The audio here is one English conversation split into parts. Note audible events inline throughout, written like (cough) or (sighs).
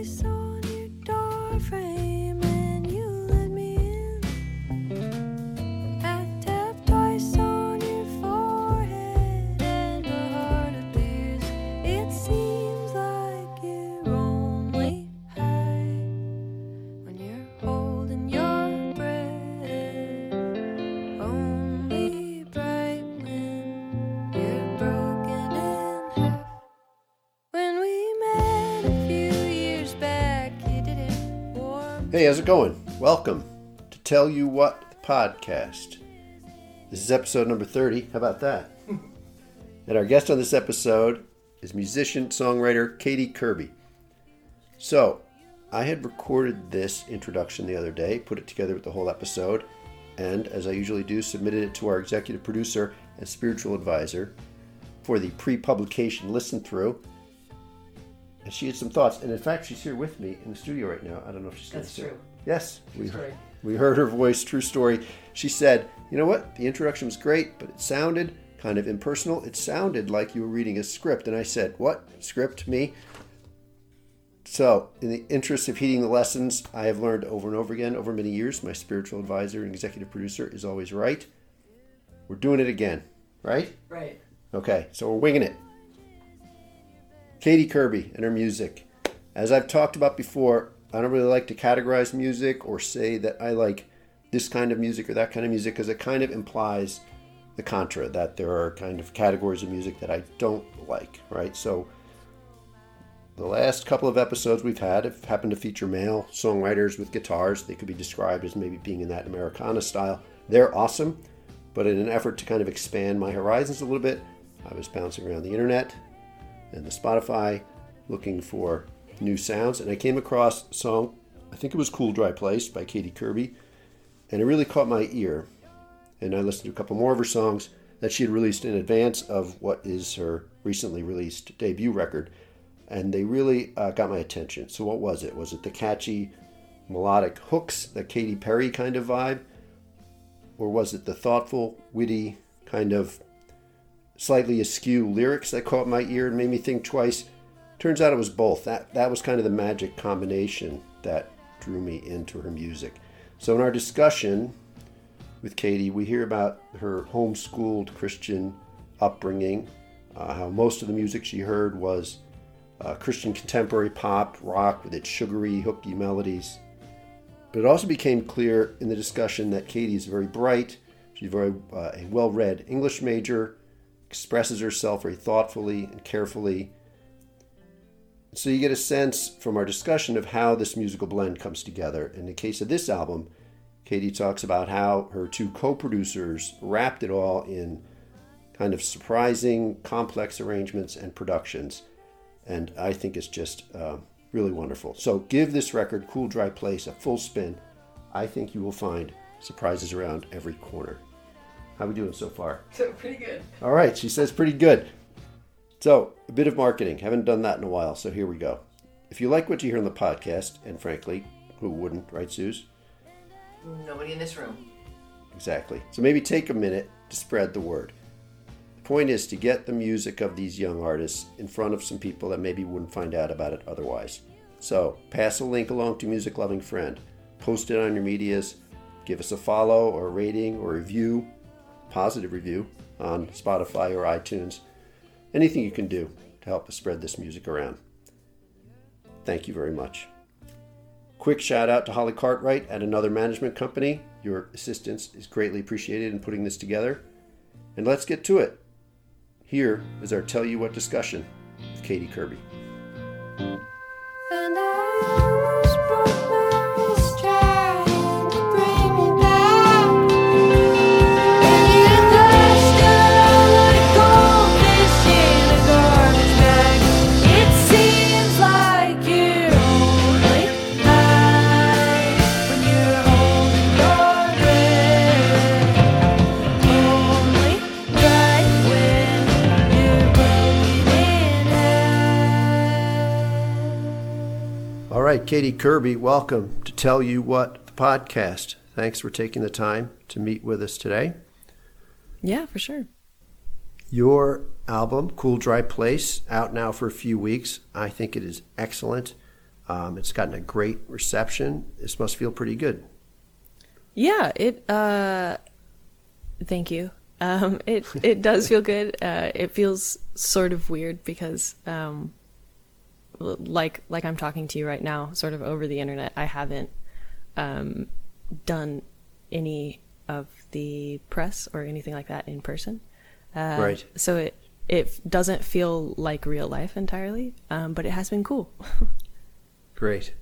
on your door frame how's it going? Welcome to Tell You What podcast. This is episode number 30. How about that? (laughs) and our guest on this episode is musician songwriter Katy Kirby. So, I had recorded this introduction the other day, put it together with the whole episode, and as I usually do, submitted it to our executive producer and spiritual advisor for the pre publication listen through. And she had some thoughts, and in fact, she's here with me in the studio right now. I don't know if she's going to say. true. Yes, we story. heard, we heard her voice. True story. She said, "You know what? The introduction was great, but it sounded kind of impersonal. It sounded like you were reading a script." And I said, "What script? Me?" So, in the interest of heeding the lessons I have learned over and over again over many years, my spiritual advisor and executive producer is always right. We're doing it again, right? Right. Okay, so we're winging it. Katy Kirby and her music. As I've talked about before, I don't really like to categorize music or say that I like this kind of music or that kind of music because it kind of implies the contra that there are kind of categories of music that I don't like, right? So the last couple of episodes we've had have happened to feature male songwriters with guitars. They could be described as maybe being in that Americana style. They're awesome, but in an effort to kind of expand my horizons a little bit, I was bouncing around the internet and the Spotify looking for new sounds, and I came across a song, I think it was Cool Dry Place by Katy Kirby, and it really caught my ear. And I listened to a couple more of her songs that she had released in advance of what is her recently released debut record, and they really uh, got my attention. So, what was it? Was it the catchy melodic hooks, the Katy Perry kind of vibe? Or was it the thoughtful, witty, kind of slightly askew lyrics that caught my ear and made me think twice? Turns out it was both. That, that was kind of the magic combination that drew me into her music. So, in our discussion with Katy, we hear about her homeschooled Christian upbringing, uh, how most of the music she heard was uh, Christian contemporary pop, rock with its sugary, hooky melodies. But it also became clear in the discussion that Katy is very bright. She's very uh, a well-read English major, expresses herself very thoughtfully and carefully. So you get a sense from our discussion of how this musical blend comes together. In the case of this album, Katy talks about how her two co-producers wrapped it all in kind of surprising, complex arrangements and productions and I think it's just uh, really wonderful. So give this record, Cool Dry Place, a full spin. I think you will find surprises around every corner. How we doing so far? (laughs) So pretty good. All right, she says pretty good. So a bit of marketing. Haven't done that in a while, so here we go. If you like what you hear on the podcast, and frankly, who wouldn't, right, Suze? Nobody in this room. Exactly. So maybe take a minute to spread the word. The point is to get the music of these young artists in front of some people that maybe wouldn't find out about it otherwise. So pass a link along to music loving friend. Post it on your medias. Give us a follow or a rating or a review, positive review on Spotify or iTunes. Anything you can do to help us spread this music around. Thank you very much. Quick shout out to Holly Cartwright at another management company. Your assistance is greatly appreciated in putting this together. And let's get to it. Here is our Tell You What discussion with Katy Kirby. Right, Katy Kirby, welcome to Tell You What the podcast. Thanks for taking the time to meet with us today. Yeah, for sure. Your album, Cool Dry Place, out now for a few weeks. I think it is excellent. Um, it's gotten a great reception. This must feel pretty good. Yeah, it. uh Thank you. Um, (laughs) it it does feel good. Uh, it feels sort of weird because, um, like like I'm talking to you right now, sort of over the internet. I haven't um, done any of the press or anything like that in person. Uh, Right. So it it doesn't feel like real life entirely, um, but it has been cool. (laughs) Great.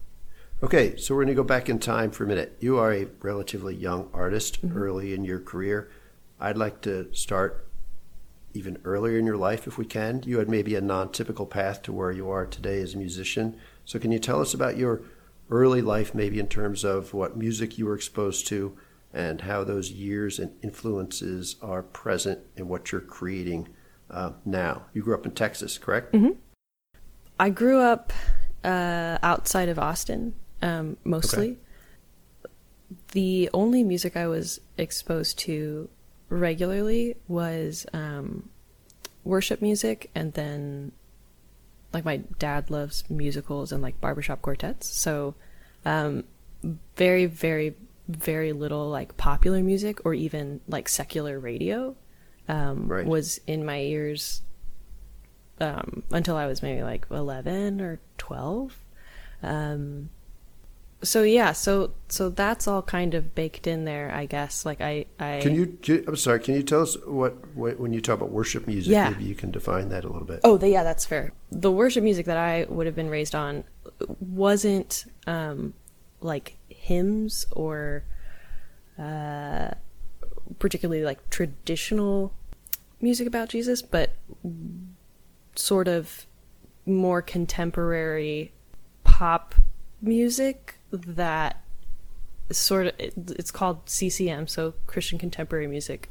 Okay, so we're going to go back in time for a minute. You are a relatively young artist early in your career. I'd like to start even earlier in your life if we can. You had maybe a non typical path to where you are today as a musician. So, can you tell us about your early life, maybe in terms of what music you were exposed to and how those years and influences are present in what you're creating uh, now? You grew up in Texas, correct? Mm-hmm. I grew up uh, outside of Austin, um, mostly. The only music I was exposed to regularly was um, worship music, and then like my dad loves musicals and like barbershop quartets. So, um, very, very, very little like popular music or even like secular radio um, Right. was in my ears um, until I was maybe like 11 or 12. Um, so yeah, so so that's all kind of baked in there, I guess. Like I, I Can you? I'm sorry. Can you tell us what, what when you talk about worship music? Yeah. Maybe you can define that a little bit. Oh, the, yeah, that's fair. The worship music that I would have been raised on wasn't um, like hymns or uh, particularly like traditional music about Jesus, but sort of more contemporary pop music that sort of it's called CCM, so Christian contemporary music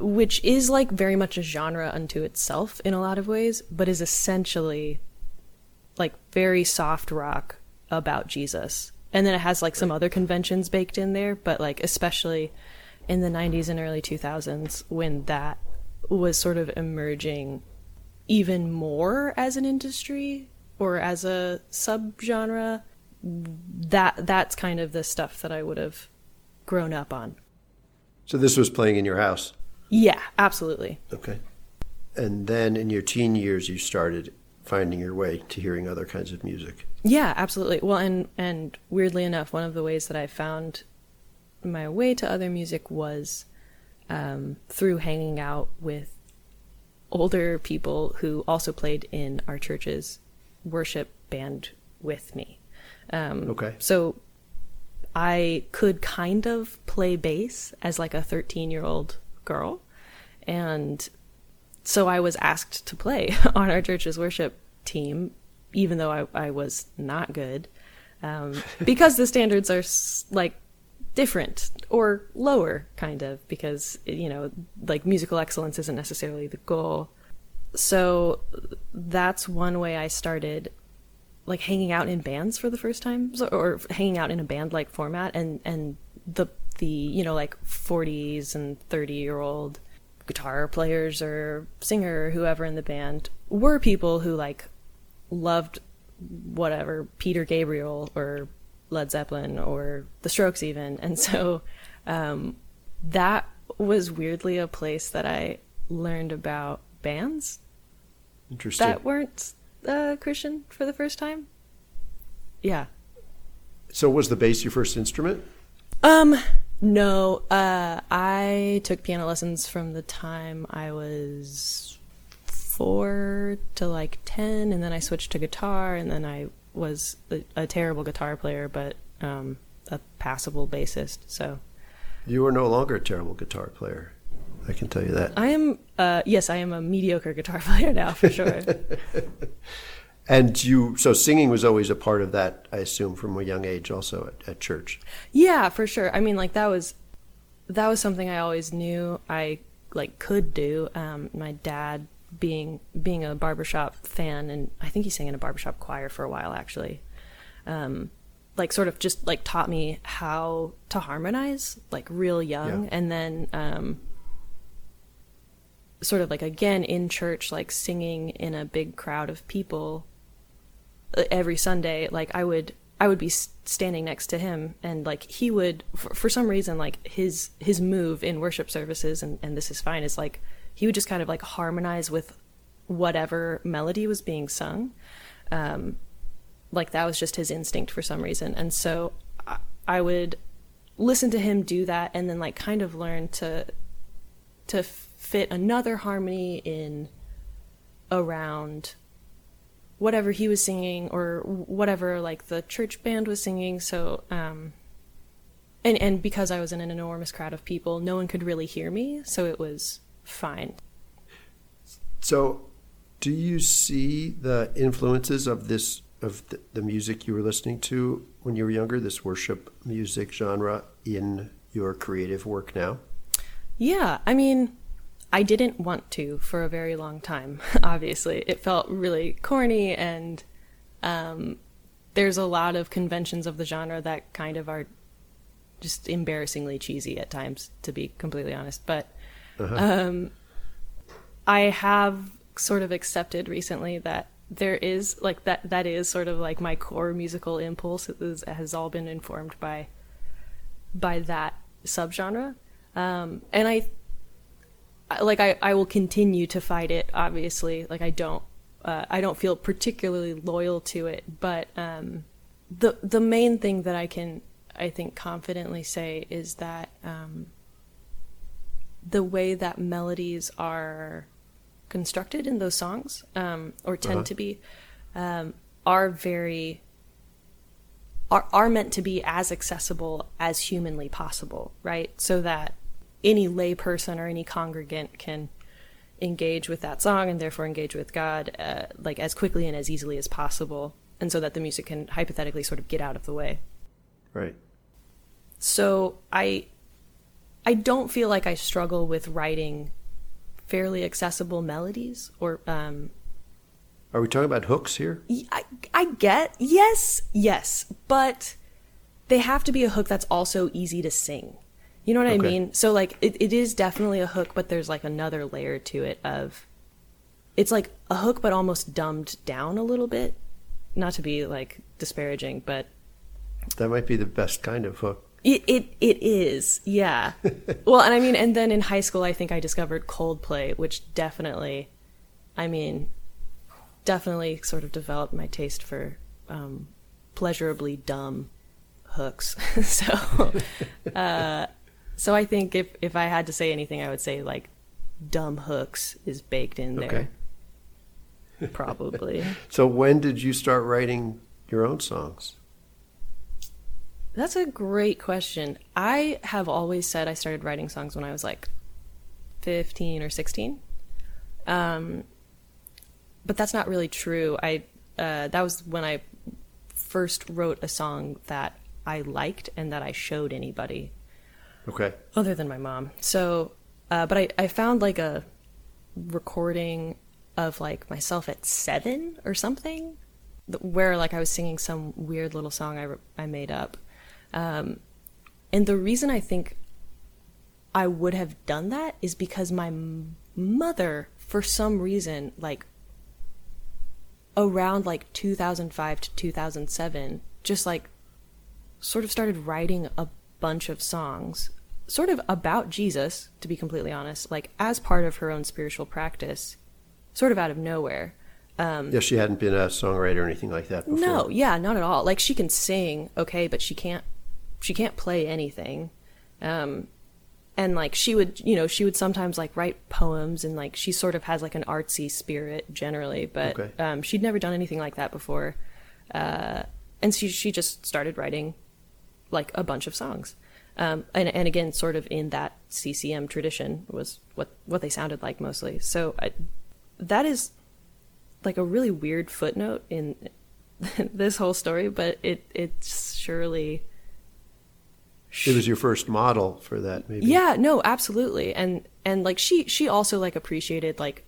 which is like very much a genre unto itself in a lot of ways, but is essentially like very soft rock about Jesus. And then it has like some other conventions baked in there, but like especially in the 90s and early 2000s when that was sort of emerging even more as an industry or as a subgenre, that that's kind of the stuff that I would have grown up on. So this was playing in your house. Yeah, absolutely. Okay. And then in your teen years, you started finding your way to hearing other kinds of music. Yeah, absolutely. Well, and and weirdly enough, one of the ways that I found my way to other music was um, through hanging out with older people who also played in our church's worship band with me. Um, Okay. So I could kind of play bass as like a 13 year old girl. And so I was asked to play (laughs) on our church's worship team, even though I, I was not good, um, (laughs) because the standards are like different or lower, kind of, because, you know, like musical excellence isn't necessarily the goal. So that's one way I started like hanging out in bands for the first time so, or hanging out in a band like format and and the the you know like 40s and 30 year old guitar players or singer or whoever in the band were people who like loved whatever Peter Gabriel or Led Zeppelin or the Strokes even and so um that was weirdly a place that I learned about bands Interesting. that weren't uh, Christian for the first time. Yeah. so was the bass your first instrument? Um. No. Uh. I took piano lessons from the time I was four to like ten, and then I switched to guitar, and then I was a, a terrible guitar player, but um, a passable bassist. So You are no longer a terrible guitar player. I can tell you that. I am. Uh. Yes, I am a mediocre guitar (laughs) player now for sure. (laughs) And you, so singing was always a part of that, I assume, from a young age, also at, at church. Yeah, for sure. I mean, like that was that was something I always knew I like could do. Um, my dad being being a barbershop fan, and I think he sang in a barbershop choir for a while actually. Um, like sort of just like taught me how to harmonize like real young, Yeah. and then um, sort of like again in church, like singing in a big crowd of people uh, every Sunday, like I would I would be standing next to him and like he would for, for some reason like his his move in worship services and and this is fine is like he would just kind of like harmonize with whatever melody was being sung. Um like that was just his instinct for some reason. And so I, I would listen to him do that and then like kind of learn to to fit another harmony in around whatever he was singing or whatever like the church band was singing so um and and because I was in an enormous crowd of people no one could really hear me so it was fine So, do you see the influences of this of the, the music you were listening to when you were younger, this worship music genre, in your creative work now? Yeah, I mean, I didn't want to for a very long time, (laughs) obviously. It felt really corny, and um, there's a lot of conventions of the genre that kind of are just embarrassingly cheesy at times, to be completely honest. But um, I have sort of accepted recently that there is like that that is sort of like my core musical impulse is, has all been informed by by that subgenre um and I- like i i will continue to fight it obviously like i don't uh, i don't feel particularly loyal to it but um the the main thing that i can i think confidently say is that um the way that melodies are constructed in those songs um or tend Uh-huh. to be um are very are, are meant to be as accessible as humanly possible, right? So that any layperson or any congregant can engage with that song and therefore engage with God uh, like as quickly and as easily as possible, and so that the music can hypothetically sort of get out of the way. Right. So I I don't feel like I struggle with writing fairly accessible melodies or um, Are we talking about hooks here? I, I get yes yes but they have to be a hook that's also easy to sing you know what i mean? So like it, it is definitely a hook but there's like another layer to it of it's like a hook but almost dumbed down a little bit. Not to be like disparaging but That might be the best kind of hook. it it, it is yeah. (laughs) Well and i mean and then in high school i think i discovered coldplay which definitely i mean definitely sort of developed my taste for um, pleasurably dumb hooks. (laughs) So (laughs) uh, so i think if if i had to say anything i would say like dumb hooks is baked in there probably (laughs) So, when did you start writing your own songs? That's a great question. I have always said I started writing songs when I was like 15 or 16. Um, but that's not really true. I uh, that was when I first wrote a song that I liked and that I showed anybody Okay. other than my mom. So, uh, but I, I found like a recording of like myself at seven or something, where like I was singing some weird little song I, I made up. Um, and the reason I think I would have done that is because my m- mother, for some reason, like around like 2005 to 2007, just like sort of started writing a bunch of songs, sort of about Jesus, to be completely honest, like as part of her own spiritual practice, sort of out of nowhere. Um, Yeah, she hadn't been a songwriter or anything like that before. No, yeah, not at all. Like she can sing, okay, but she can't she can't play anything. Um and like she would, you know, she would sometimes like write poems and like she sort of has like an artsy spirit generally, but Okay. um she'd never done anything like that before. Uh and she she just started writing like a bunch of songs. Um and and again sort of in that CCM tradition was what what they sounded like mostly. So I, that is like a really weird footnote in (laughs) this whole story, but it it's surely It was your first model for that, maybe. yeah, no, absolutely. And and like she she also like appreciated like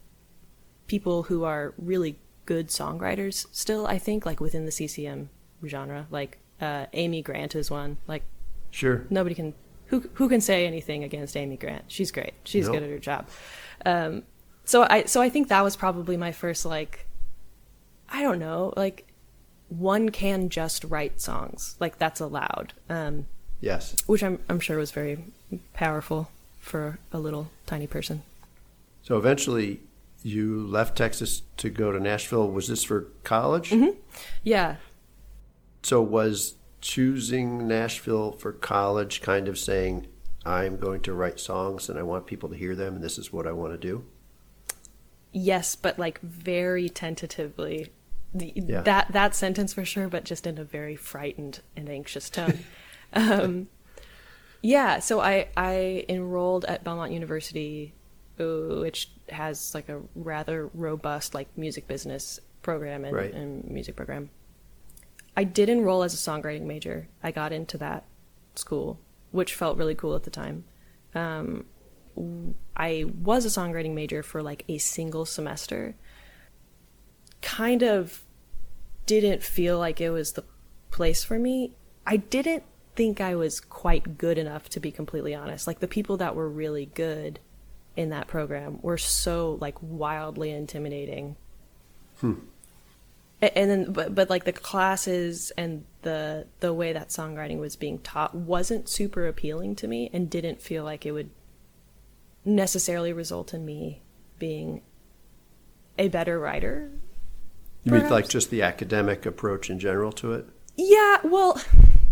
people who are really good songwriters still, I think, like within the CCM genre. Like uh Amy Grant is one. Like Sure. nobody can who who can say anything against Amy Grant? She's great. She's No. good at her job. Um, so I so I think that was probably my first like I don't know like one can just write songs like that's allowed um, Yes. which I'm, I'm sure was very powerful for a little tiny person So eventually, you left Texas to go to Nashville. Was this for college? yeah So was choosing Nashville for college kind of saying, I'm going to write songs and I want people to hear them and this is what I want to do? yes but like very tentatively the, Yeah. that that sentence for sure but just in a very frightened and anxious tone (laughs) um, yeah so i i enrolled at belmont university which has like a rather robust like music business program and, Right. and music program i did enroll as a songwriting major i got into that school which felt really cool at the time um, I was a songwriting major for like a single semester. Kind of didn't feel like it was the place for me. I didn't think I was quite good enough to be completely honest. Like the people that were really good in that program were so like wildly intimidating. A- And then but but like the classes and the the way that songwriting was being taught wasn't super appealing to me and didn't feel like it would necessarily result in me being a better writer. You mean like just the academic approach in general to it? Yeah, well,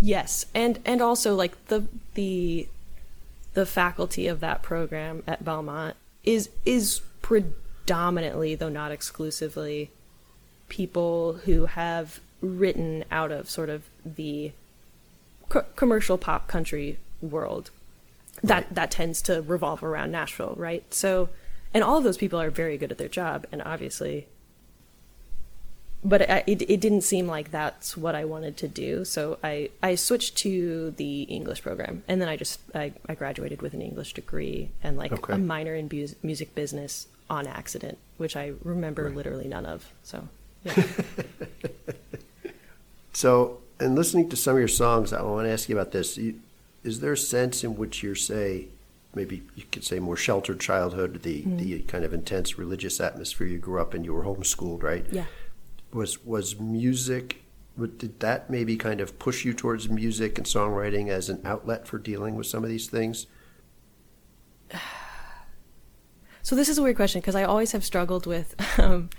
yes, and and also like the the the faculty of that program at Belmont is is predominantly, though not exclusively, people who have written out of sort of the co- commercial pop country world that Right. that tends to revolve around Nashville, right? So, and all of those people are very good at their job, and obviously, but it, it, it didn't seem like that's what I wanted to do. So I, I switched to the English program, and then I just I, I graduated with an English degree and like Okay. a minor in bus- music business on accident, which I remember Right. literally none of. So yeah. (laughs) So, in listening to some of your songs, I want to ask you about this. Is there a sense in which you're, say, maybe you could say more sheltered childhood, the, the kind of intense religious atmosphere you grew up in, you were homeschooled, right? yeah. Was was music? Did that maybe kind of push you towards music and songwriting as an outlet for dealing with some of these things? (sighs) So this is a weird question because I always have struggled with. (laughs) Um,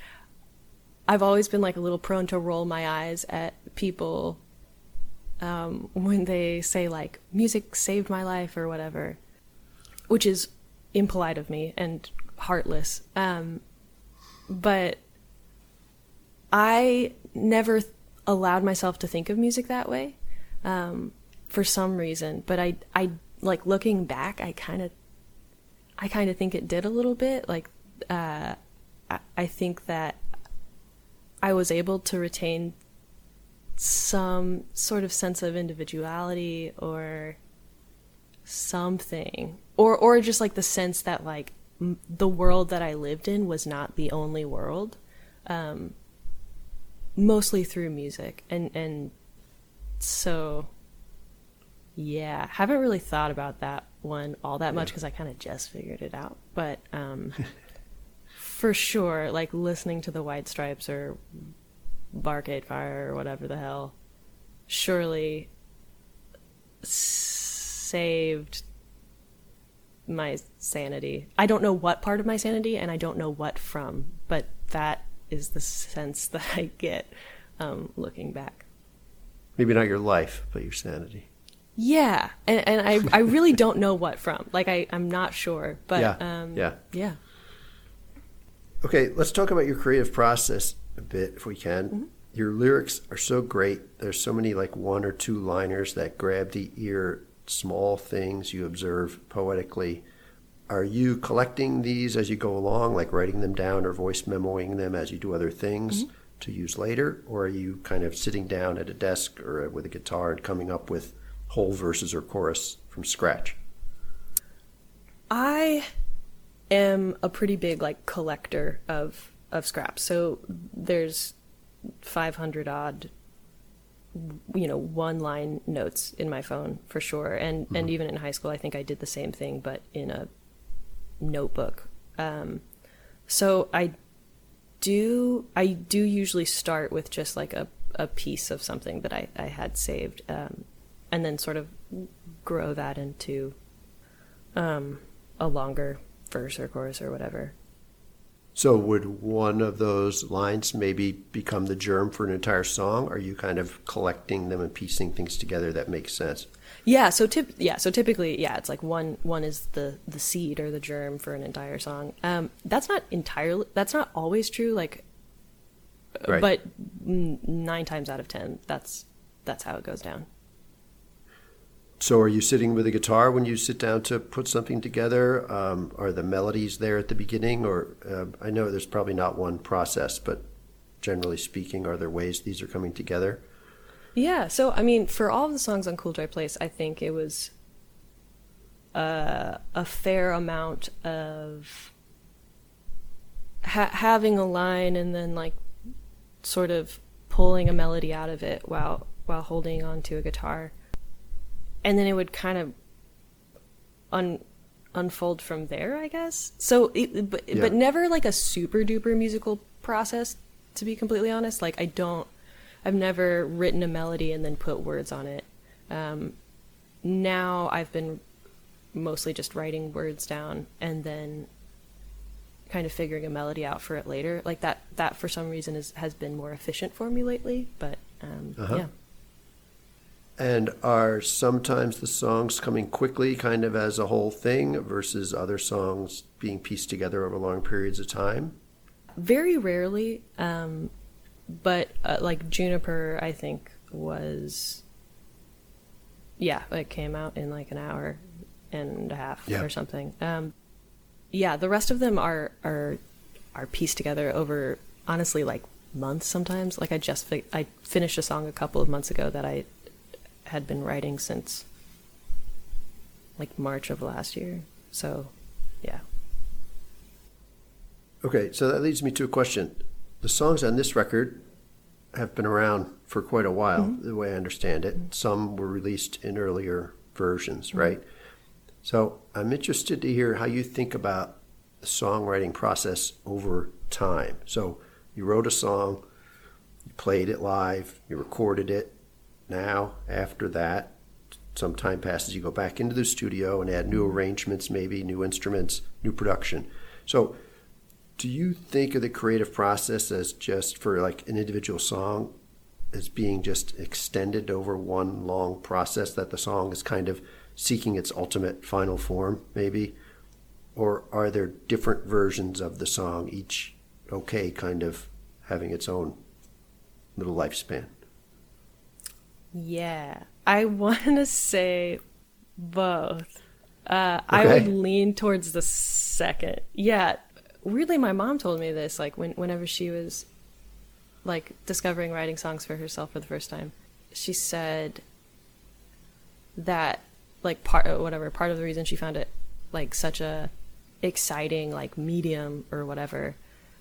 I've always been like a little prone to roll my eyes at people um, when they say like music saved my life or whatever, which is impolite of me and heartless. Um, but I never th- allowed myself to think of music that way um, for some reason. But I, I like looking back, I kind of I kind of think it did a little bit. Like, uh, I, I think that I was able to retain some sort of sense of individuality or something, or or just like the sense that like m- the world that I lived in was not the only world. Um, mostly through music, and and so yeah, haven't really thought about that one all that much because I kind of just figured it out. But um, (laughs) for sure, like listening to the White Stripes or Arcade Fire or whatever the hell, surely saved my sanity. I don't know what part of my sanity, and I don't know what from, but that is the sense that I get um, looking back. Maybe not your life, but your sanity. Yeah, and, and I, I really don't know what from. Like I, I'm not sure, but Yeah, um, yeah. yeah. Okay, let's talk about your creative process a bit if we can. Mm-hmm. Your lyrics are so great. There's so many like one or two liners that grab the ear, small things you observe poetically. Are you collecting these as you go along, like writing them down or voice memoing them as you do other things Mm-hmm. to use later? Or are you kind of sitting down at a desk or with a guitar and coming up with whole verses or chorus from scratch? I am a pretty big like collector of of scraps. So there's 500 odd you know one line notes in my phone for sure and and even in high school I think I did the same thing but in a notebook. Um so I do I do usually start with just like a a piece of something that I, I had saved, um, and then sort of grow that into um, a longer verse or chorus or whatever. So would one of those lines maybe become the germ for an entire song? Are you kind of collecting them and piecing things together that makes sense? Yeah, so tip yeah, so typically yeah, it's like one one is the the seed or the germ for an entire song. Um that's not entirely that's not always true like Right. but 9 times out of 10 that's that's how it goes down. So are you sitting with a guitar when you sit down to put something together? Um, are the melodies there at the beginning, or uh, I know there's probably not one process, but generally speaking, are there ways these are coming together? Yeah, so I mean, for all of the songs on Cool Dry Place, I think it was uh, a fair amount of ha- having a line and then like sort of pulling a melody out of it while while holding onto a guitar, and then it would kind of un unfold from there, I guess. So, it, but Yeah. but never like a super duper musical process. To be completely honest, like I don't, I've never written a melody and then put words on it. Um, now I've been mostly just writing words down and then kind of figuring a melody out for it later. Like that, that for some reason is has been more efficient for me lately. But um, Uh-huh. yeah. And are sometimes the songs coming quickly, kind of as a whole thing, versus other songs being pieced together over long periods of time? very rarely um but uh, like juniper i think was yeah it came out in like an hour and a half Yeah. or something um yeah the rest of them are are are pieced together over honestly like months sometimes like i just fi- i finished a song a couple of months ago that i had been writing since like march of last year so yeah Okay, so that leads me to a question. The songs on this record have been around for quite a while, mm-hmm. the way I understand it. Mm-hmm. Some were released in earlier versions, mm-hmm. right? So I'm interested to hear how you think about the songwriting process over time. So you wrote a song, you played it live, you recorded it. Now, after that, some time passes, you go back into the studio and add new mm-hmm. arrangements, maybe new instruments, new production. So do you think of the creative process as just for like an individual song as being just extended over one long process that the song is kind of seeking its ultimate final form maybe? Or are there different versions of the song each okay kind of having its own little lifespan Yeah, I (laughs) want to say both. Uh, I would lean towards the second. Yeah, weirdly, my mom told me this. Like when, whenever she was like discovering writing songs for herself for the first time, she said that like part whatever part of the reason she found it like such a exciting like medium or whatever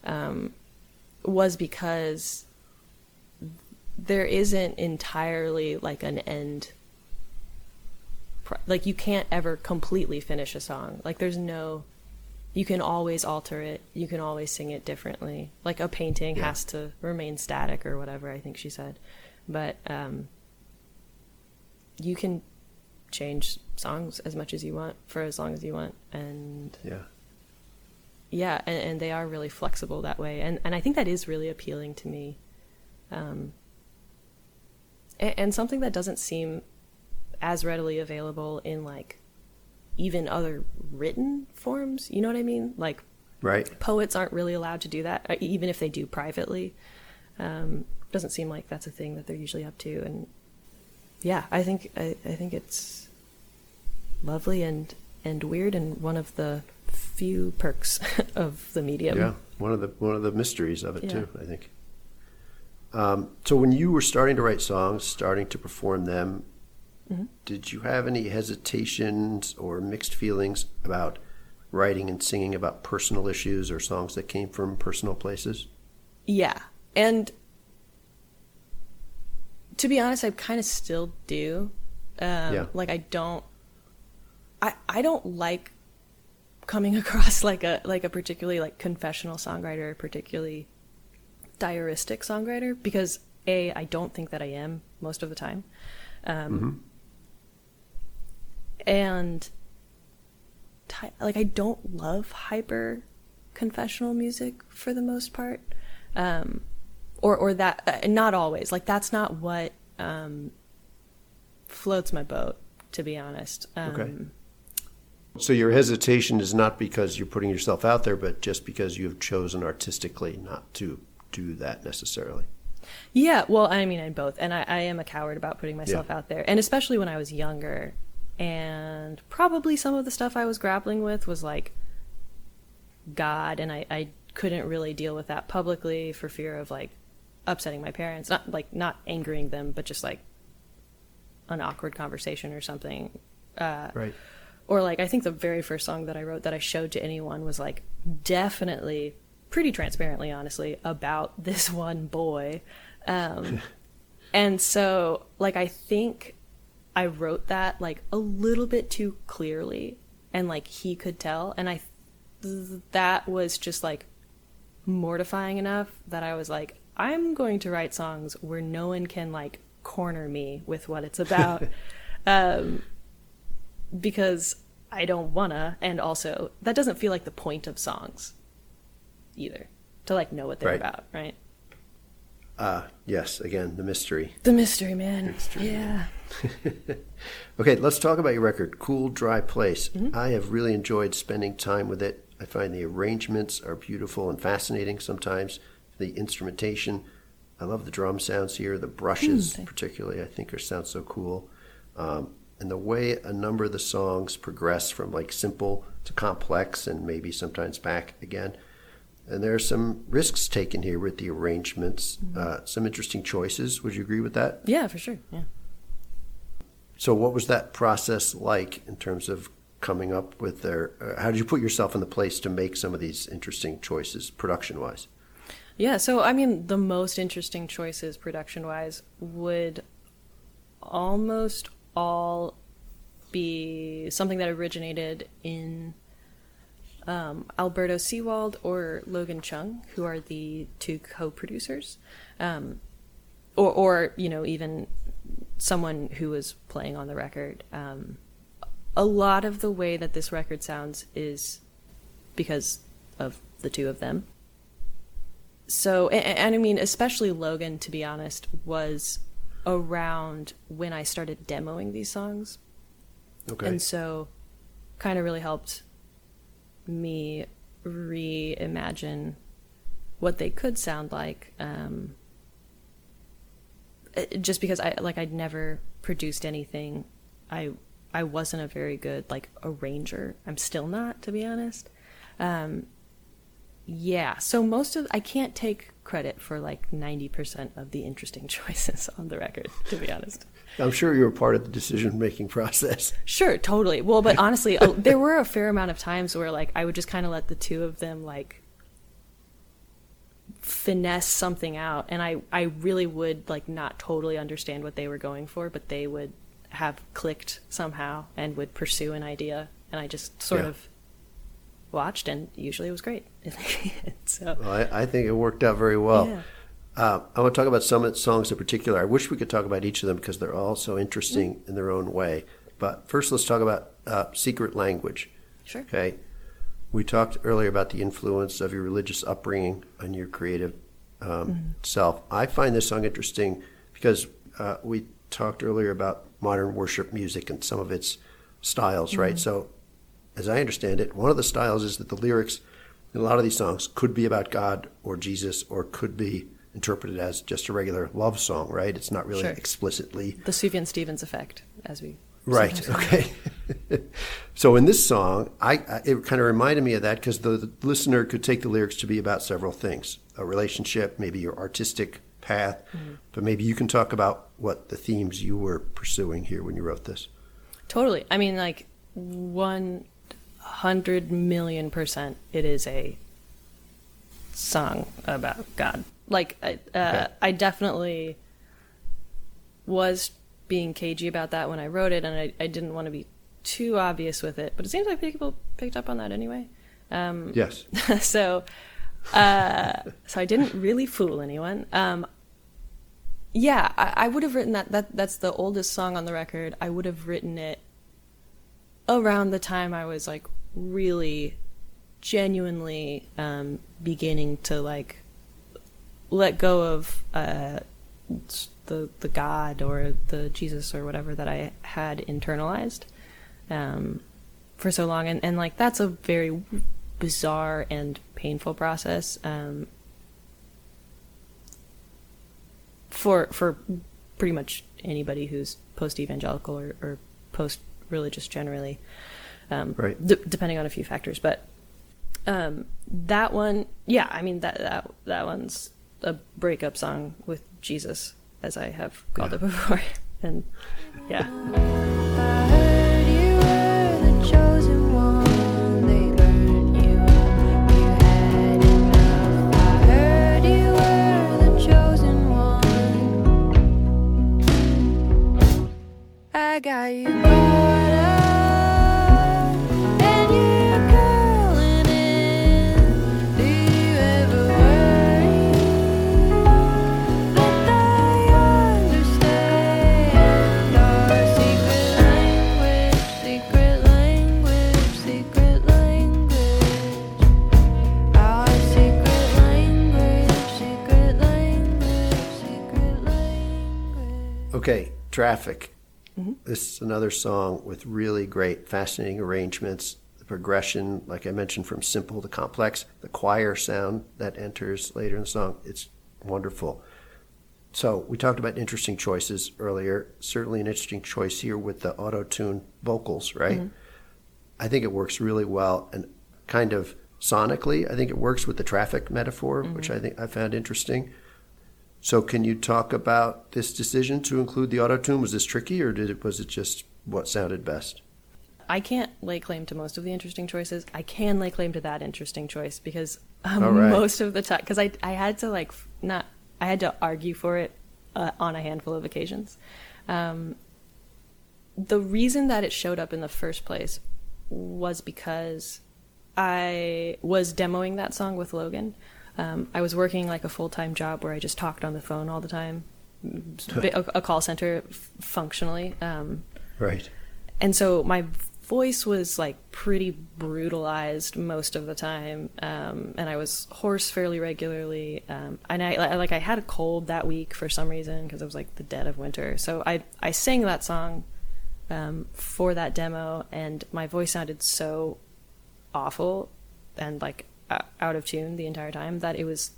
um, was because there isn't entirely like an end like you can't ever completely finish a song. Like there's no you can always alter it. You can always sing it differently. Like a painting Yeah. has to remain static or whatever i think she said. But um you can change songs as much as you want for as long as you want and yeah. Yeah and, and they are really flexible that way. And and i think that is really appealing to me. Um and, and something that doesn't seem as readily available in like even other written forms you know what i mean like right poets aren't really allowed to do that uh, even if they do privately um doesn't seem like that's a thing that they're usually up to and yeah i think i, I think it's lovely and and weird and one of the few perks (laughs) of the medium Yeah, one of the one of the mysteries of it Yeah. too. I think. Um, so when you were starting to write songs, starting to perform them, Mm-hmm. did you have any hesitations or mixed feelings about writing and singing about personal issues or songs that came from personal places? Yeah. And to be honest, I kind of still do. Um, Yeah. Like I don't, I I don't like coming (laughs) across like a like a particularly like confessional songwriter, particularly diaristic songwriter, because a I don't think that I am most of the time, um, and ti- like I don't love hyper confessional music for the most part, um, or or that uh, not always. Like that's not what um, floats my boat, to be honest. Um, Okay. So your hesitation is not because you're putting yourself out there, but just because you have chosen artistically not to do that necessarily. Yeah, well, I mean, I'm both, and I, I am a coward about putting myself Yeah. out there, and especially when I was younger, and probably some of the stuff I was grappling with was like God, and I, I couldn't really deal with that publicly for fear of like upsetting my parents, not like not angering them, but just like an awkward conversation or something. Uh, Right. or like I think the very first song that I wrote that I showed to anyone was like definitely pretty transparently honestly about (laughs) this one boy. Um (laughs) and so like I think I wrote that like a little bit too clearly and like he could tell. And I th- that was just like mortifying enough that I was like I'm going to write songs where no one can like corner me with what it's about. (laughs) Um because I don't wanna, and also that doesn't feel like the point of songs either to like know what they're Right. about, right? Ah, yes. Again, the mystery. The mystery man, yeah. (laughs) Okay, let's talk about your record, Cool Dry Place. Mm-hmm. I have really enjoyed spending time with it. I find the arrangements are beautiful and fascinating sometimes. The instrumentation, I love the drum sounds here. The brushes, thank- particularly, I think are sound so cool. Um, and the way a number of the songs progress from like simple to complex and maybe sometimes back again. And there are some risks taken here with the arrangements, uh, some interesting choices. Would you agree with that? Yeah, for sure. Yeah. So, what was that process like in terms of coming up with their? Uh, how did you put yourself in the place to make some of these interesting choices, production wise? Yeah, so I mean, the most interesting choices production wise would almost all be something that originated in um, Alberto Sewald or Logan Chung, who are the two co producers. Um, or, or, you know, even someone who was playing on the record. Um, a lot of the way that this record sounds is because of the two of them so and, and i mean especially logan to be honest was around when i started demoing these songs Okay. and so kind of really helped me reimagine what they could sound like um uh, just because i like i'd never produced anything. I i wasn't a very good like arranger. I'm still not to be honest. Um yeah so most of i can't take credit for like 90% of the interesting (laughs) choices on the record to be honest I'm sure you were part of the decision making process. (laughs) Sure, totally. Well, but honestly, there were a fair amount of times where like I would just kind of let the two of them like finesse something out and I I really would like not totally understand what they were going for, but they would have clicked somehow and would pursue an idea and I just sort Yeah. of watched and usually it was great. (laughs) so Well, I, I think it worked out very well. Yeah. Uh, I want to talk about some songs in particular. I wish we could talk about each of them because they're all so interesting in their own way. But first, let's talk about uh, Secret Language. Sure. Okay. We talked earlier about the influence of your religious upbringing on your creative um, self. I find this song interesting because uh, we talked earlier about modern worship music and some of its styles, right? So, as I understand it, one of the styles is that the lyrics in a lot of these songs could be about God or Jesus or could be interpreted as just a regular love song, right? It's not really Sure. explicitly the Sufjan Stevens effect as we Right. Okay. (laughs) so in this song, I, I it kind of reminded me of that because the, the listener could take the lyrics to be about several things: a relationship, maybe your artistic path, mm-hmm. but maybe you can talk about what the themes you were pursuing here when you wrote this. Totally. I mean, like one hundred million percent, it is a song about God. Like, I, uh, Okay. I definitely was being cagey about that when I wrote it, and I, I didn't want to be too obvious with it. But it seems like people picked up on that anyway. Um, Yes. (laughs) so uh, so I didn't really fool anyone. Um, yeah, I, I would have written that. That that's the oldest song on the record. I would have written it around the time I was like really, genuinely um, beginning to like let go of uh, the the God or the Jesus or whatever that I had internalized um, for so long, and and like that's a very bizarre and painful process. Um, for for pretty much anybody who's post evangelical or, or post religious generally, um, Right. d- depending on a few factors. But um, that one, yeah, I mean that that that one's a breakup song with Jesus, as I have called Yeah. it before, (laughs) and yeah. I heard you Traffic. Mm-hmm. This is another song with really great, fascinating arrangements. The progression, like I mentioned, from simple to complex. The choir sound that enters later in the song, it's wonderful. So we talked about interesting choices earlier. Certainly an interesting choice here with the auto-tune vocals, right? Mm-hmm. I think it works really well and kind of sonically, I think it works with the traffic metaphor, which mm-hmm. I think I found interesting. So can you talk about this decision to include the auto-tune? Was this tricky or did it was it just what sounded best? I can't lay claim to most of the interesting choices. I can lay claim to that interesting choice because um, right. most of the time, because I I had to like not I had to argue for it uh, on a handful of occasions. Um, the reason that it showed up in the first place was because I was demoing that song with Logan. Um, I was working like a full time job where I just talked on the phone all the time, a, call center f- functionally. Um, Right. and so my voice was like pretty brutalized most of the time um, and i was hoarse fairly regularly um, and I, like i had a cold that week for some reason because it was like the dead of winter so i i sang that song um, for that demo and my voice sounded so awful and like out of tune the entire time that it was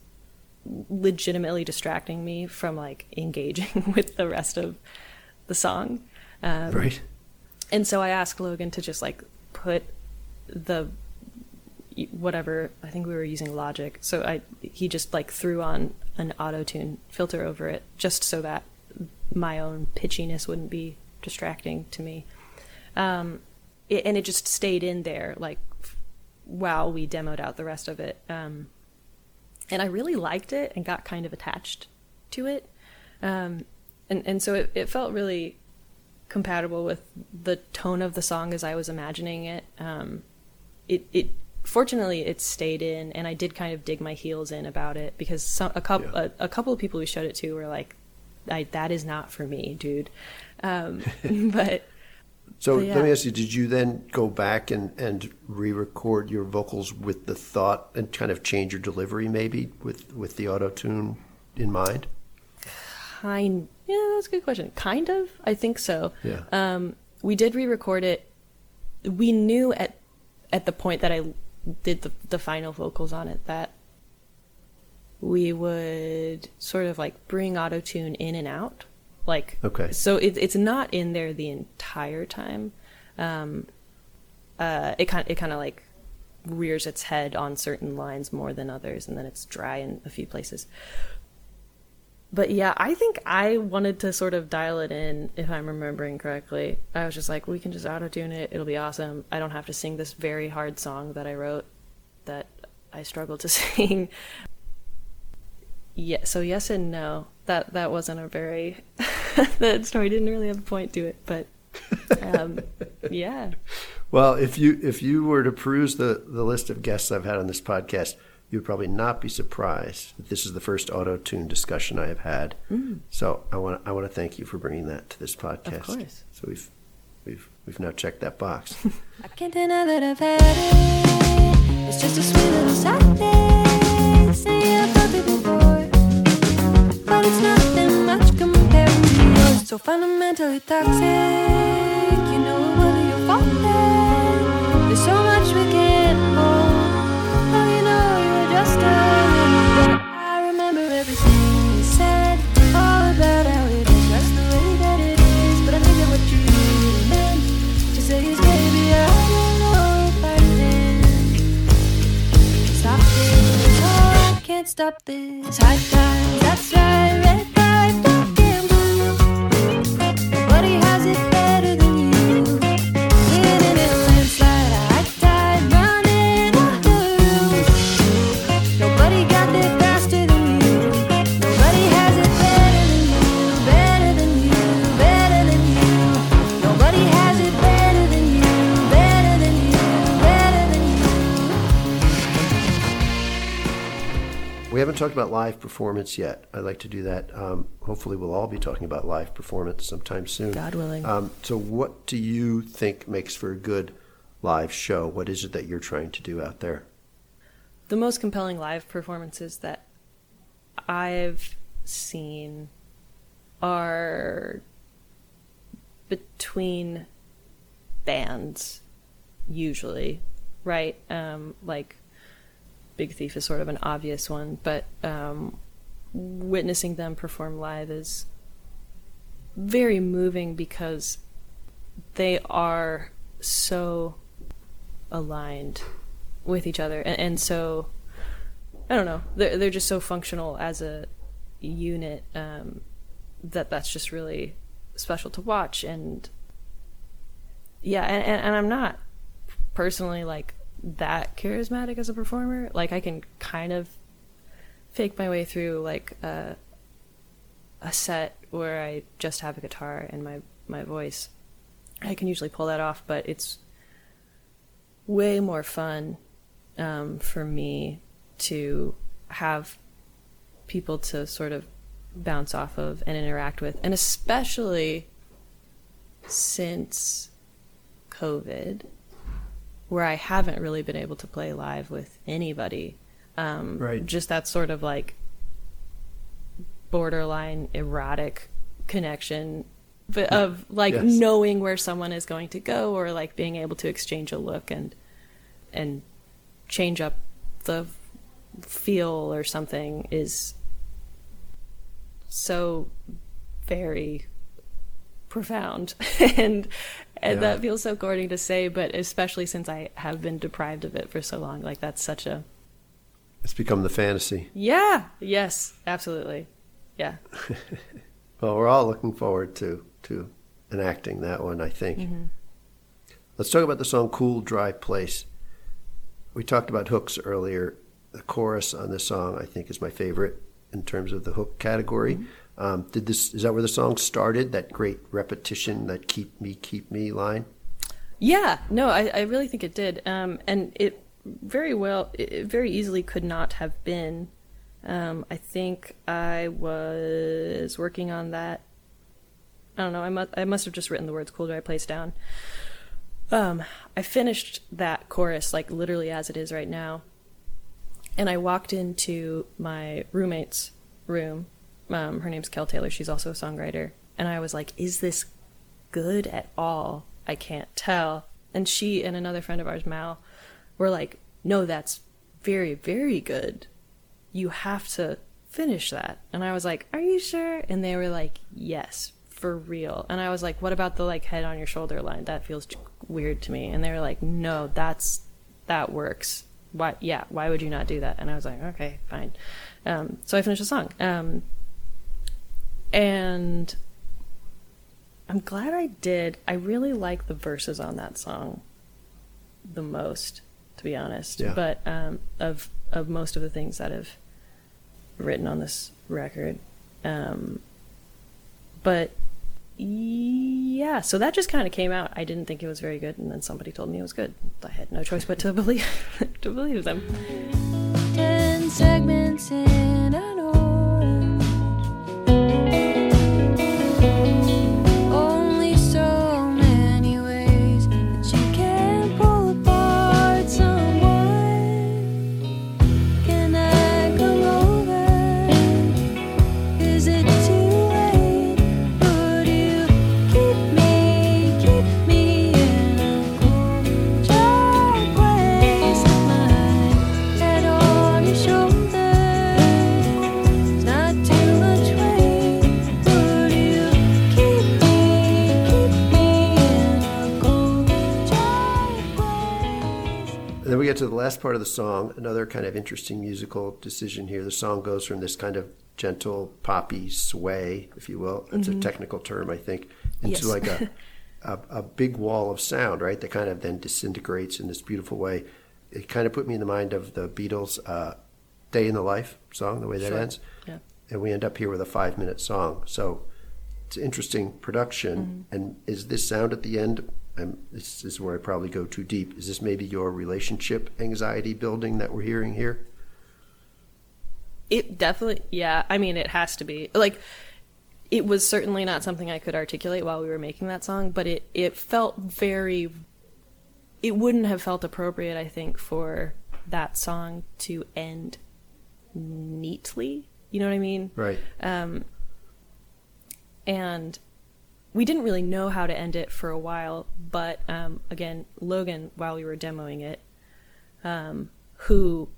legitimately distracting me from like engaging (laughs) with the rest of the song um, Right. and so I asked Logan to just like put the whatever I think we were using Logic. So I he just like threw on an auto tune filter over it just so that my own pitchiness wouldn't be distracting to me. Um, it, and it just stayed in there like while we demoed out the rest of it. Um, and I really liked it and got kind of attached to it. Um, and and so it, it felt really compatible with the tone of the song as I was imagining it. Um, it it fortunately it stayed in, and I did kind of dig my heels in about it because some a couple Yeah. a, a couple of people we showed it to were like, I, "That is not for me, dude." Um, (laughs) but So yeah. let me ask you, did you then go back and, and re-record your vocals with the thought and kind of change your delivery maybe with, with the auto-tune in mind? kind yeah that's a good question kind of i think so Yeah. um we did re-record it we knew at at the point that i did the, the final vocals on it that we would sort of like bring auto tune in and out like Okay. so it, it's not in there the entire time um uh it kind it kind of like rears its head on certain lines more than others and then it's dry in a few places but yeah, I think I wanted to sort of dial it in, if I'm remembering correctly. I was just like, we can just auto tune it. It'll be awesome. I don't have to sing this very hard song that I wrote that I struggled to (laughs) sing. Yeah, so yes and no. That that wasn't a very (laughs) that story didn't really have a point to it, but um, (laughs) yeah. Well, if you if you were to peruse the, the list of guests I've had on this podcast, you would probably not be surprised that this is the first auto tune discussion I have had. So I want I want to thank you for bringing that to this podcast. Of course. So we've we've we've now checked that box. (laughs) I can't deny that I've had it. It's just a sweet little side thing. Say I've felt it So fundamentally toxic. You know it wasn't your fault. There's so much we can't hold. Oh, you know you were just a little. I remember everything you said. All about how it is just the way that it is. But I think that what you really meant to say is, baby, I don't know if I can stop this. Oh, I can't stop this. High times, that's right. Haven't talked about live performance yet. I'd like to do that. Um, hopefully, we'll all be talking about live performance sometime soon. God willing. Um, so, what do you think makes for a good live show? What is it that you're trying to do out there? the most compelling live performances that I've seen are between bands, usually, right? Um, like Big Thief is sort of an obvious one, but um, witnessing them perform live is very moving because they are so aligned with each other. And, and so i don't know they're, they're just so functional as a unit um, that that's just really special to watch. And yeah and, and, and i'm not personally like that charismatic as a performer like i can kind of fake my way through like a, a set where i just have a guitar and my my voice. I can usually pull that off but it's way more fun um, for me to have people to sort of bounce off of and interact with, and especially since COVID, where I haven't really been able to play live with anybody. Um, Right. Just that sort of like borderline erotic connection but of like Yes. knowing where someone is going to go or like being able to exchange a look and and change up the feel or something is so very profound (laughs) and and Yeah. that feels so corny to say but especially since i have been deprived of it for so long like that's such a It's become the fantasy. yeah yes absolutely yeah (laughs) Well, we're all looking forward to to enacting that one. I think. Mm-hmm. Let's talk about the song "Cool Dry Place." We talked about hooks earlier. The chorus on this song, I think, is my favorite in terms of the hook category. Mm-hmm. Um, did this? Is that where the song started? That great repetition, that "keep me, keep me" line. Yeah, no, I, I really think it did, um, and it very well, it very easily could not have been. Um, I think I was working on that. I don't know. I must I must have just written the words "cool dry place" down. Um, I finished that chorus like literally as it is right now, and I walked into my roommate's room. Um, her name's Kel Taylor. She's also a songwriter, and I was like, "Is this good at all. I can't tell. And she and another friend of ours, Mal, were like, no, that's very, very good. You have to finish that. And I was like, are you sure? And they were like, yes, for real. And I was like, what about the like head on your shoulder line? That feels weird to me. And they were like, no, that's, that works. Why, yeah, why would you not do that? And I was like, okay, fine. Um, so I finished the song. Um, and I'm glad I did. I really like the verses on that song the most, to be honest. Yeah. But um, of of most of the things that have written on this record, um, but yeah, so that just kind of came out. I didn't think it was very good, and then somebody told me it was good. I had no choice but to (laughs) believe to believe them. Tell dancing an the last part of the song, another kind of interesting musical decision here. The song goes from this kind of gentle poppy sway, if you will. It's a technical term, I think, into Yes. like a, (laughs) a a big wall of sound, right? That kind of then disintegrates in this beautiful way. It kind of put me in the mind of the Beatles' uh, "Day in the Life" song, the way that Sure. ends. Yeah. And we end up here with a five-minute song. So it's interesting production. And is this sound at the end? Um, this is where I probably go too deep. Is this maybe your relationship anxiety building that we're hearing here? It definitely, yeah. I mean, it has to be like. It was certainly not something I could articulate while we were making that song, but it it felt very. It wouldn't have felt appropriate, I think, for that song to end neatly. You know what I mean? Right. and we didn't really know how to end it for a while but um, again logan while we were demoing it um, who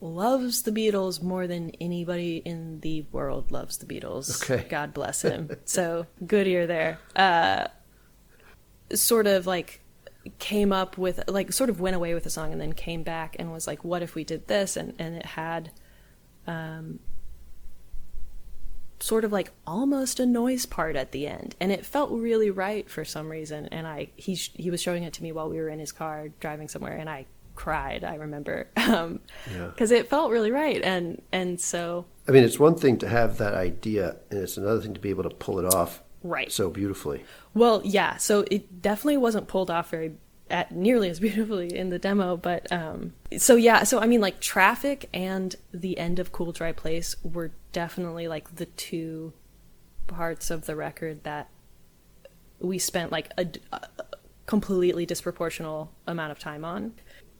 loves the beatles more than anybody in the world loves the beatles. Okay. god bless him. (laughs) So good ear there. Uh, sort of like came up with like sort of went away with the song and then came back and was like what if we did this? And and it had sort of like almost a noise part at the end and it felt really right for some reason and i he sh- he was showing it to me while we were in his car driving somewhere and i cried i remember (laughs) um Yeah. because it felt really right and and so I mean, it's one thing to have that idea, and it's another thing to be able to pull it off Right. so beautifully. well yeah so it definitely wasn't pulled off very at nearly as (laughs) beautifully in the demo but um so yeah so i mean like traffic and the end of cool dry place were definitely like the two parts of the record that we spent like a, a completely disproportional amount of time on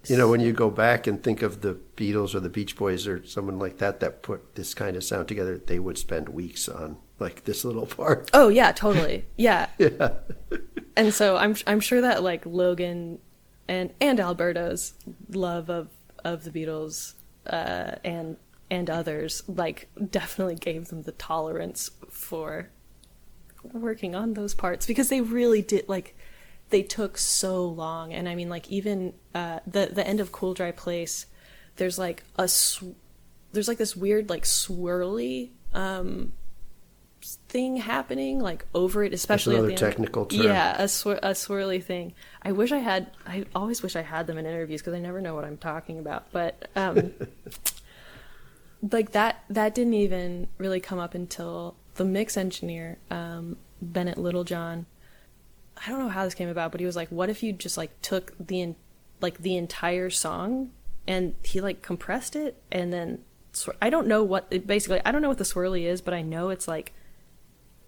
You know, when you go back and think of the Beatles or the Beach Boys or someone like that that put this kind of sound together, they would spend weeks on like this little (laughs) part. Oh yeah, totally. Yeah. (laughs) Yeah. And so I'm I'm sure that like Logan and and Alberto's love of of the Beatles uh, and and others like definitely gave them the tolerance for working on those parts because they really did like they took so long and I mean like even uh, the the end of Cool Dry Place there's like a sw- there's like this weird like swirly um thing happening like over it especially another at the end. technical term. yeah a, swir- a swirly thing i wish i had i always wish i had them in interviews because i never know what i'm talking about but um (laughs) like that that didn't even really come up until the mix engineer um bennett littlejohn i don't know how this came about but he was like what if you just like took the en- like the entire song and he like compressed it and then i don't know what it, basically i don't know what the swirly is but i know it's like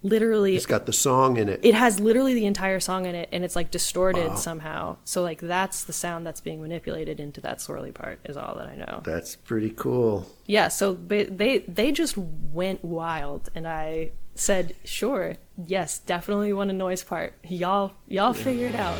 literally It's got the song in it. it has literally the entire song in it and it's like distorted Wow. somehow so like that's the sound that's being manipulated into that swirly part is all that i know That's pretty cool. yeah so ba- they they just went wild and i said sure yes definitely want a noise part y'all y'all figure it out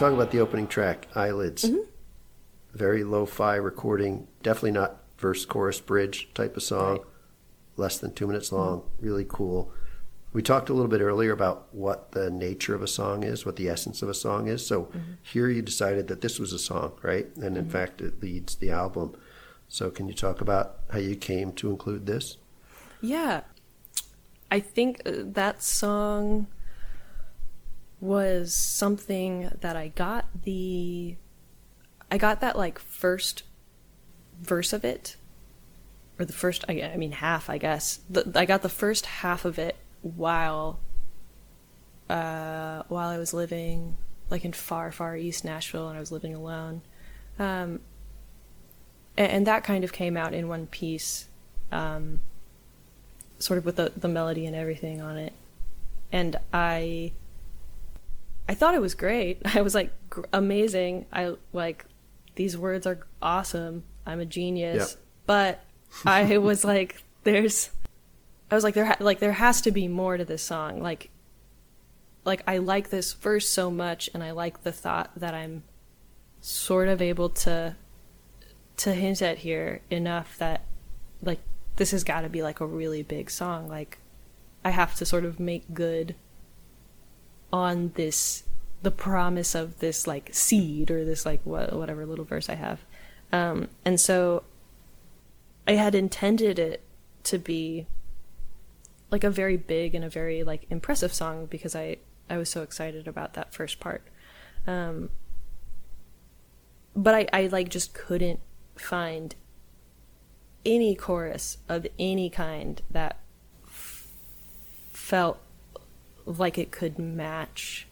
Talk about the opening track, Eyelids. Mm-hmm. Very lo fi recording, definitely not verse, chorus, bridge type of song. Right. Less than two minutes long, Mm-hmm. really cool. We talked a little bit earlier about what the nature of a song is, what the essence of a song is. So Mm-hmm. here you decided that this was a song, right? And in fact, it leads the album. So can you talk about how you came to include this? Yeah. I think uh, that song was something that I got the I got that like first verse of it or the first I, I mean half I guess. The, I got the first half of it while uh while I was living like in far far east Nashville and I was living alone. Um and, and that kind of came out in one piece um sort of with the, the melody and everything on it. And I I thought it was great. (laughs) I was like gr- amazing. I like these words are awesome. I'm a genius. Yep. But (laughs) I was like there's I was like there ha- like there has to be more to this song. Like like I like this verse so much and I like the thought that I'm sort of able to to hint at here enough that like this has got to be like a really big song like i have to sort of make good on this the promise of this like seed or this like wha- whatever little verse i have. Um and so i had intended it to be like a very big and a very like impressive song because i i was so excited about that first part. Um but i i like just couldn't find any chorus of any kind that f- felt like it could match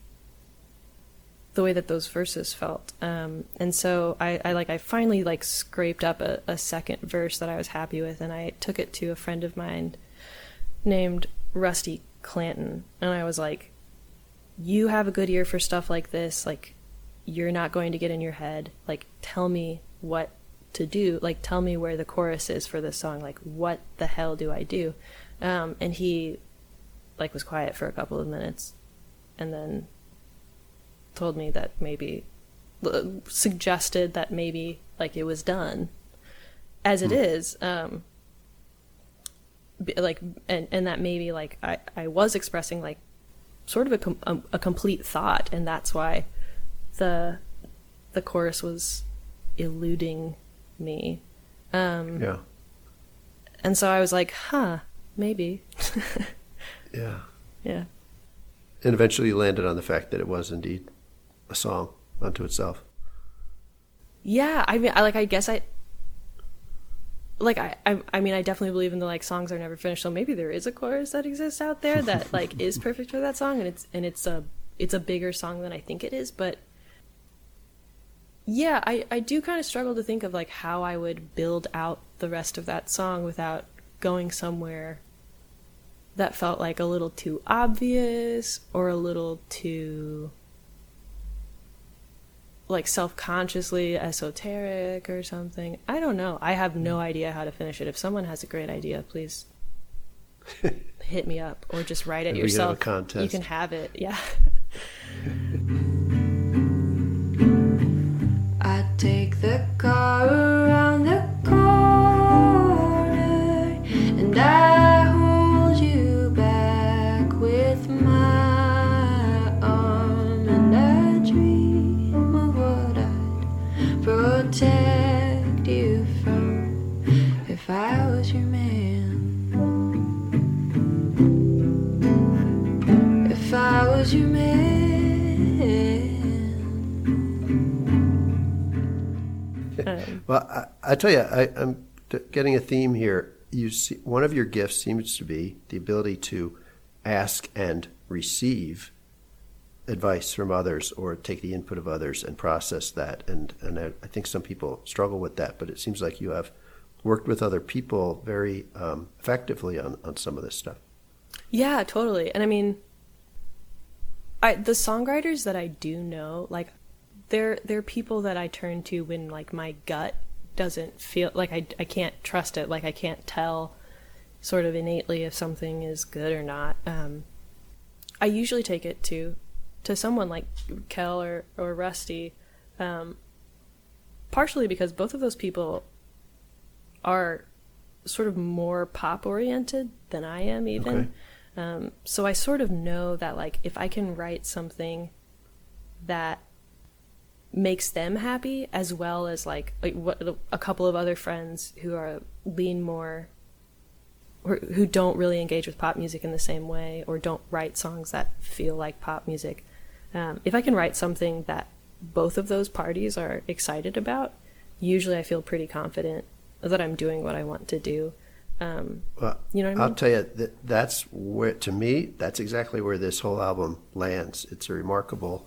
the way that those verses felt. Um, and so I, I like i finally like scraped up a, a second verse that i was happy with and i took it to a friend of mine named rusty clanton and i was like you have a good ear for stuff like this like you're not going to get in your head. Like tell me what to do. Like tell me where the chorus is for this song. Like what the hell do i do? Um, and he like was quiet for a couple of minutes and then told me that maybe suggested that maybe like it was done. As it is um like and and that maybe like i i was expressing like sort of a, com- a, a complete thought and that's why the the chorus was eluding me. Um Yeah. and so i was like huh maybe (laughs) Yeah. yeah And eventually you landed on the fact that it was indeed a song unto itself. Yeah, I mean, I like. I guess I like. I, I. I mean, I definitely believe in the like songs are never finished. So maybe there is a chorus that exists out there that (laughs) like is perfect for that song, and it's and it's a it's a bigger song than I think it is. But yeah, I I do kind of struggle to think of like how I would build out the rest of that song without going somewhere that felt like a little too obvious or a little too like self-consciously esoteric or something. I don't know. I have no mm. idea how to finish it. If someone has a great idea, please (laughs) hit me up or just write it Maybe we can have a yourself. contest. You can have it. Yeah. (laughs) I take the car around the if I was your man. If I was your man. Um, Well, I, I tell you, I, I'm t- getting a theme here. You see, one of your gifts seems to be the ability to ask and receive advice from others, or take the input of others and process that. And and I, I think some people struggle with that, but it seems like you have worked with other people very um, effectively on, on some of this stuff. Yeah, totally. And I mean, I the songwriters that I do know, like they're they're people that I turn to when like my gut doesn't feel like I I can't trust it, like I can't tell sort of innately if something is good or not. Um, I usually take it to to someone like Kel or or Rusty, um, partially because both of those people are sort of more pop oriented than I am even. Okay. Um, so I sort of know that like if I can write something that makes them happy as well as like like what a couple of other friends who are lean more or who don't really engage with pop music in the same way or don't write songs that feel like pop music um, if i can write something that both of those parties are excited about usually i feel pretty confident that i'm doing what i want to do um, Well, You know I I'll mean? tell you that that's where to me that's exactly where this whole album lands. It's a remarkable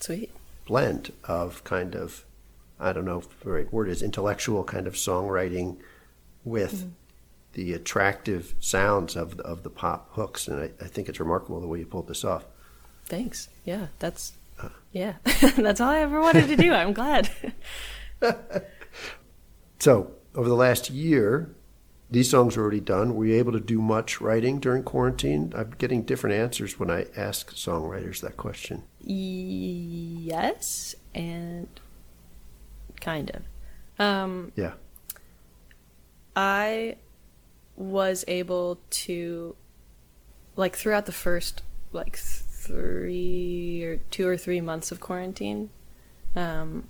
sweet blend of kind of I don't know if the right word is intellectual kind of songwriting with Mm-hmm. the attractive sounds of the, of the pop hooks, and I, I think it's remarkable the way you pulled this off. thanks yeah that's yeah (laughs) that's all i ever wanted to do i'm glad (laughs) So over the last year, these songs are already done. Were you able to do much writing during quarantine? I'm getting different answers when I ask songwriters that question. yes and kind of um Yeah. I was able to, like, throughout the first, like, three or two or three months of quarantine, um,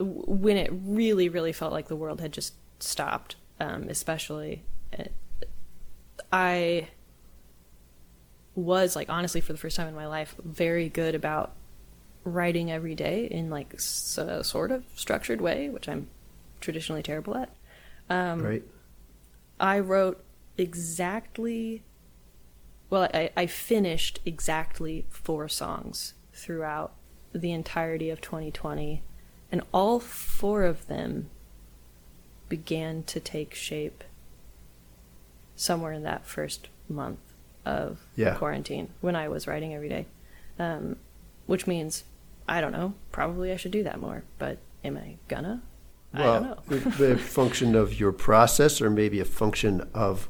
when it really, really felt like the world had just stopped, um, especially, uh, I was, like, honestly, for the first time in my life, very good about writing every day in, like, a sort of structured way, which I'm traditionally terrible at. Um, right. I wrote exactly. Well, I, I finished exactly four songs throughout the entirety of 2020, and all four of them began to take shape somewhere in that first month of Yeah. quarantine when I was writing every day. Um, which means, I don't know, probably I should do that more, but am I gonna? I don't know. the, the (laughs) function of your process, or maybe a function of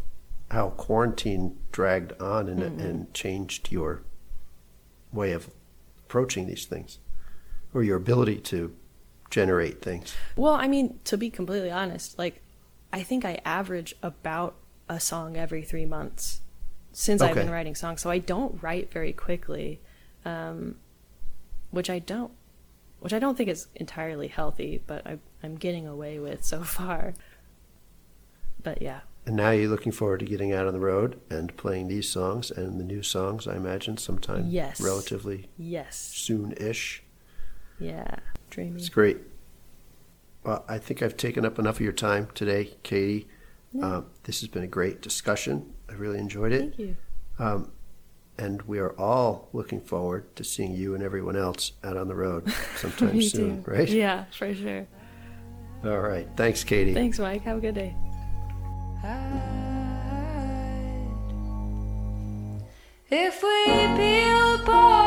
how quarantine dragged on and, Mm-hmm. and changed your way of approaching these things, or your ability to generate things. Well, I mean, to be completely honest, like I think I average about a song every three months since I've been writing songs. So I don't write very quickly, um, which I don't, which I don't think is entirely healthy, but I, I'm getting away with so (laughs) far. But yeah, And now you're looking forward to getting out on the road and playing these songs and the new songs, I imagine, sometime Yes. relatively yes, soon ish. Yeah, dreamy. It's great. Well, I think I've taken up enough of your time today, Katy. Um, this has been a great discussion. I really enjoyed it. Thank you. Um, and we are all looking forward to seeing you and everyone else out on the road (laughs) sometime soon, too. right? Yeah, for sure. All right. Thanks, Katy. Thanks, Mike. Have a good day. If we peel apart